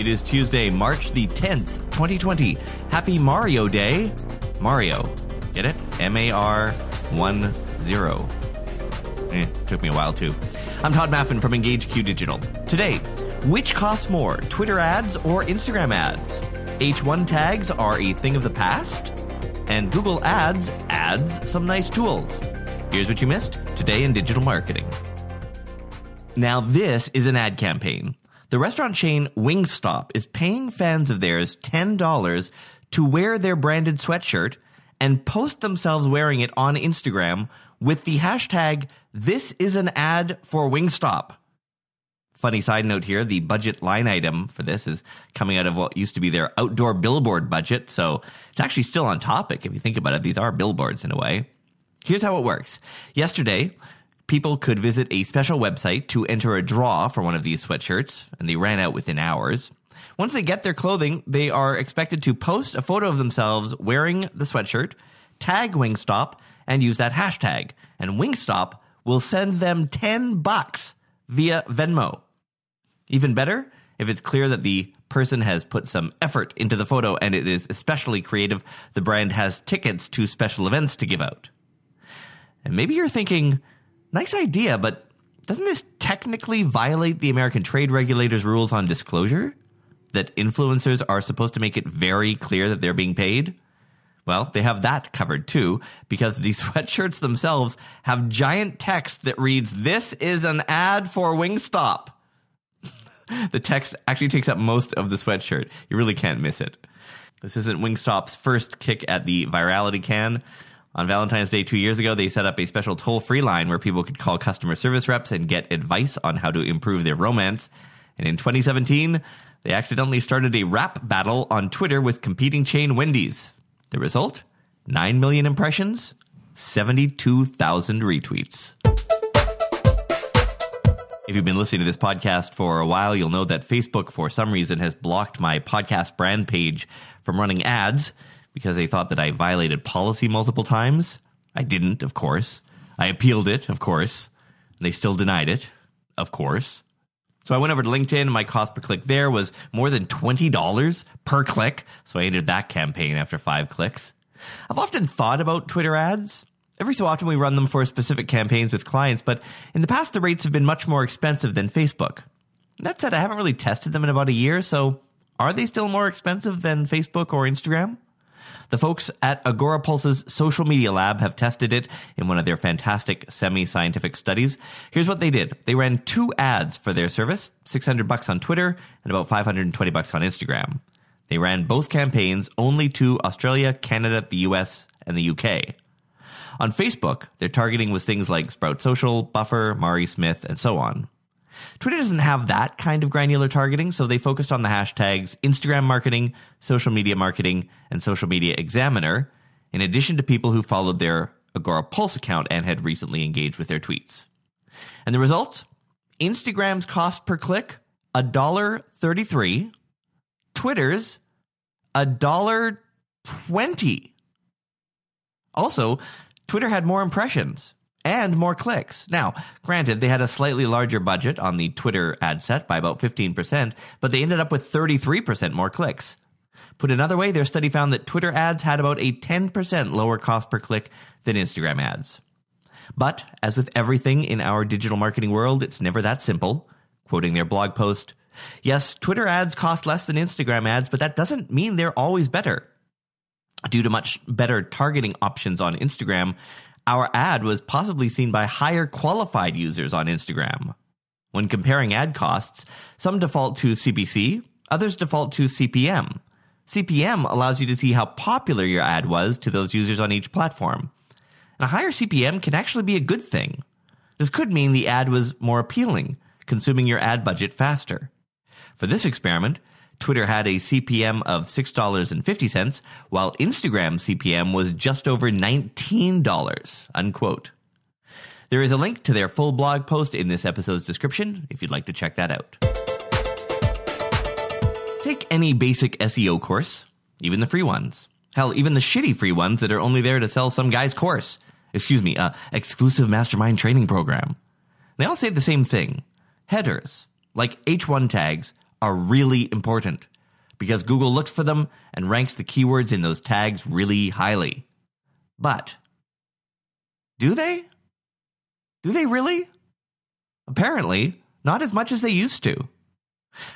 It is Tuesday, March the 10th, 2020. Happy Mario Day. Mario. Get it? M A R 1 0. Eh, took me a while too. I'm Todd Maffin from EngageQ Digital. Today, which costs more, Twitter ads or Instagram ads? H1 tags are a thing of the past? And Google Ads adds some nice tools. Here's what you missed today in digital marketing. Now, this is an ad campaign. The restaurant chain Wingstop is paying fans of theirs $10 to wear their branded sweatshirt and post themselves wearing it on Instagram with the hashtag, This is an ad for Wingstop. Funny side note here the budget line item for this is coming out of what used to be their outdoor billboard budget. So it's actually still on topic if you think about it. These are billboards in a way. Here's how it works. Yesterday, people could visit a special website to enter a draw for one of these sweatshirts, and they ran out within hours. Once they get their clothing, they are expected to post a photo of themselves wearing the sweatshirt, tag Wingstop, and use that hashtag. And Wingstop will send them 10 bucks via Venmo. Even better, if it's clear that the person has put some effort into the photo and it is especially creative, the brand has tickets to special events to give out. And maybe you're thinking, nice idea, but doesn't this technically violate the American trade regulators' rules on disclosure? That influencers are supposed to make it very clear that they're being paid? Well, they have that covered too, because these sweatshirts themselves have giant text that reads, This is an ad for Wingstop. the text actually takes up most of the sweatshirt. You really can't miss it. This isn't Wingstop's first kick at the virality can. On Valentine's Day two years ago, they set up a special toll free line where people could call customer service reps and get advice on how to improve their romance. And in 2017, they accidentally started a rap battle on Twitter with competing chain Wendy's. The result? 9 million impressions, 72,000 retweets. If you've been listening to this podcast for a while, you'll know that Facebook, for some reason, has blocked my podcast brand page from running ads because they thought that I violated policy multiple times. I didn't, of course. I appealed it, of course. They still denied it, of course. So I went over to LinkedIn. My cost per click there was more than $20 per click. So I ended that campaign after five clicks. I've often thought about Twitter ads. Every so often we run them for specific campaigns with clients, but in the past the rates have been much more expensive than Facebook. That said, I haven't really tested them in about a year, so are they still more expensive than Facebook or Instagram? The folks at Agorapulse's social media lab have tested it in one of their fantastic semi-scientific studies. Here's what they did. They ran two ads for their service, 600 bucks on Twitter and about 520 bucks on Instagram. They ran both campaigns only to Australia, Canada, the US, and the UK. On Facebook, their targeting was things like Sprout Social, Buffer, Mari Smith, and so on. Twitter doesn't have that kind of granular targeting, so they focused on the hashtags Instagram marketing, social media marketing, and social media examiner, in addition to people who followed their Agorapulse account and had recently engaged with their tweets. And the results? Instagram's cost per click, $1.33. Twitter's, $1.20. Also, Twitter had more impressions and more clicks. Now, granted, they had a slightly larger budget on the Twitter ad set by about 15%, but they ended up with 33% more clicks. Put another way, their study found that Twitter ads had about a 10% lower cost per click than Instagram ads. But, as with everything in our digital marketing world, it's never that simple. Quoting their blog post, yes, Twitter ads cost less than Instagram ads, but that doesn't mean they're always better. Due to much better targeting options on Instagram, our ad was possibly seen by higher qualified users on Instagram. When comparing ad costs, some default to CPC, others default to CPM. CPM allows you to see how popular your ad was to those users on each platform. And a higher CPM can actually be a good thing. This could mean the ad was more appealing, consuming your ad budget faster. For this experiment, Twitter had a CPM of $6.50, while Instagram CPM was just over $19, unquote. There is a link to their full blog post in this episode's description if you'd like to check that out. Take any basic SEO course, even the free ones. Hell, even the shitty free ones that are only there to sell some guy's course. Excuse me, uh, exclusive mastermind training program. They all say the same thing. Headers, like H1 tags, are really important because Google looks for them and ranks the keywords in those tags really highly. But do they? Do they really? Apparently, not as much as they used to.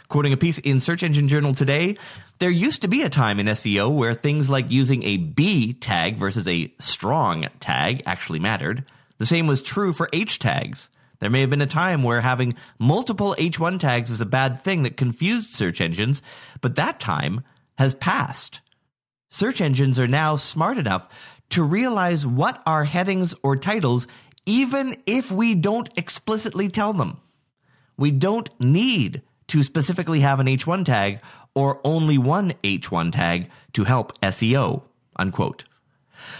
Quoting a piece in Search Engine Journal today, there used to be a time in SEO where things like using a B tag versus a strong tag actually mattered. The same was true for H tags. There may have been a time where having multiple H1 tags was a bad thing that confused search engines, but that time has passed. Search engines are now smart enough to realize what are headings or titles even if we don't explicitly tell them. We don't need to specifically have an H1 tag or only one H1 tag to help SEO, unquote.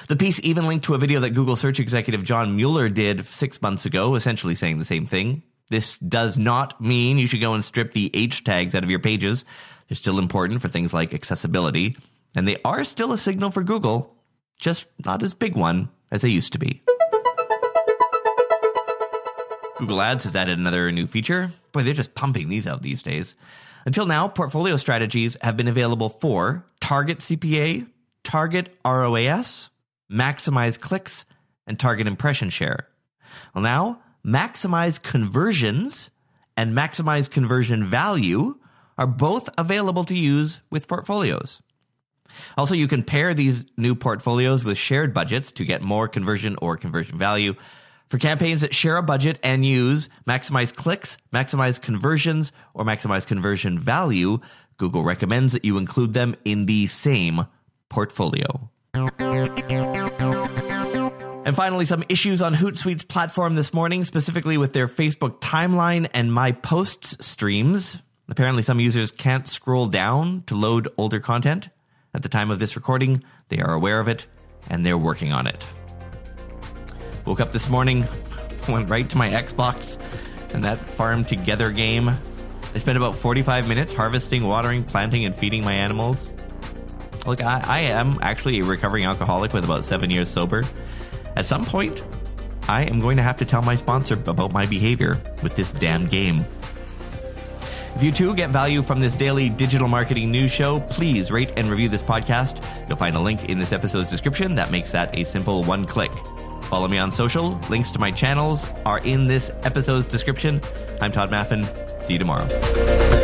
The piece even linked to a video that Google search executive John Mueller did six months ago, essentially saying the same thing. This does not mean you should go and strip the H tags out of your pages. They're still important for things like accessibility, and they are still a signal for Google, just not as big one as they used to be. Google Ads has added another new feature. Boy, they're just pumping these out these days. Until now, portfolio strategies have been available for target CPA, target ROAS, maximize clicks, and target impression share. Well, now, maximize conversions and maximize conversion value are both available to use with portfolios. Also, you can pair these new portfolios with shared budgets to get more conversion or conversion value. For campaigns that share a budget and use maximize clicks, maximize conversions, or maximize conversion value, Google recommends that you include them in the same portfolio. And finally, some issues on Hootsuite's platform this morning, specifically with their Facebook timeline and My Posts streams. Apparently, some users can't scroll down to load older content. At the time of this recording, they are aware of it and they're working on it. Woke up this morning, went right to my Xbox and that Farm Together game. I spent about 45 minutes harvesting, watering, planting, and feeding my animals. Look, I, I am actually a recovering alcoholic with about seven years sober. At some point, I am going to have to tell my sponsor about my behavior with this damn game. If you too get value from this daily digital marketing news show, please rate and review this podcast. You'll find a link in this episode's description that makes that a simple one click. Follow me on social. Links to my channels are in this episode's description. I'm Todd Maffin. See you tomorrow.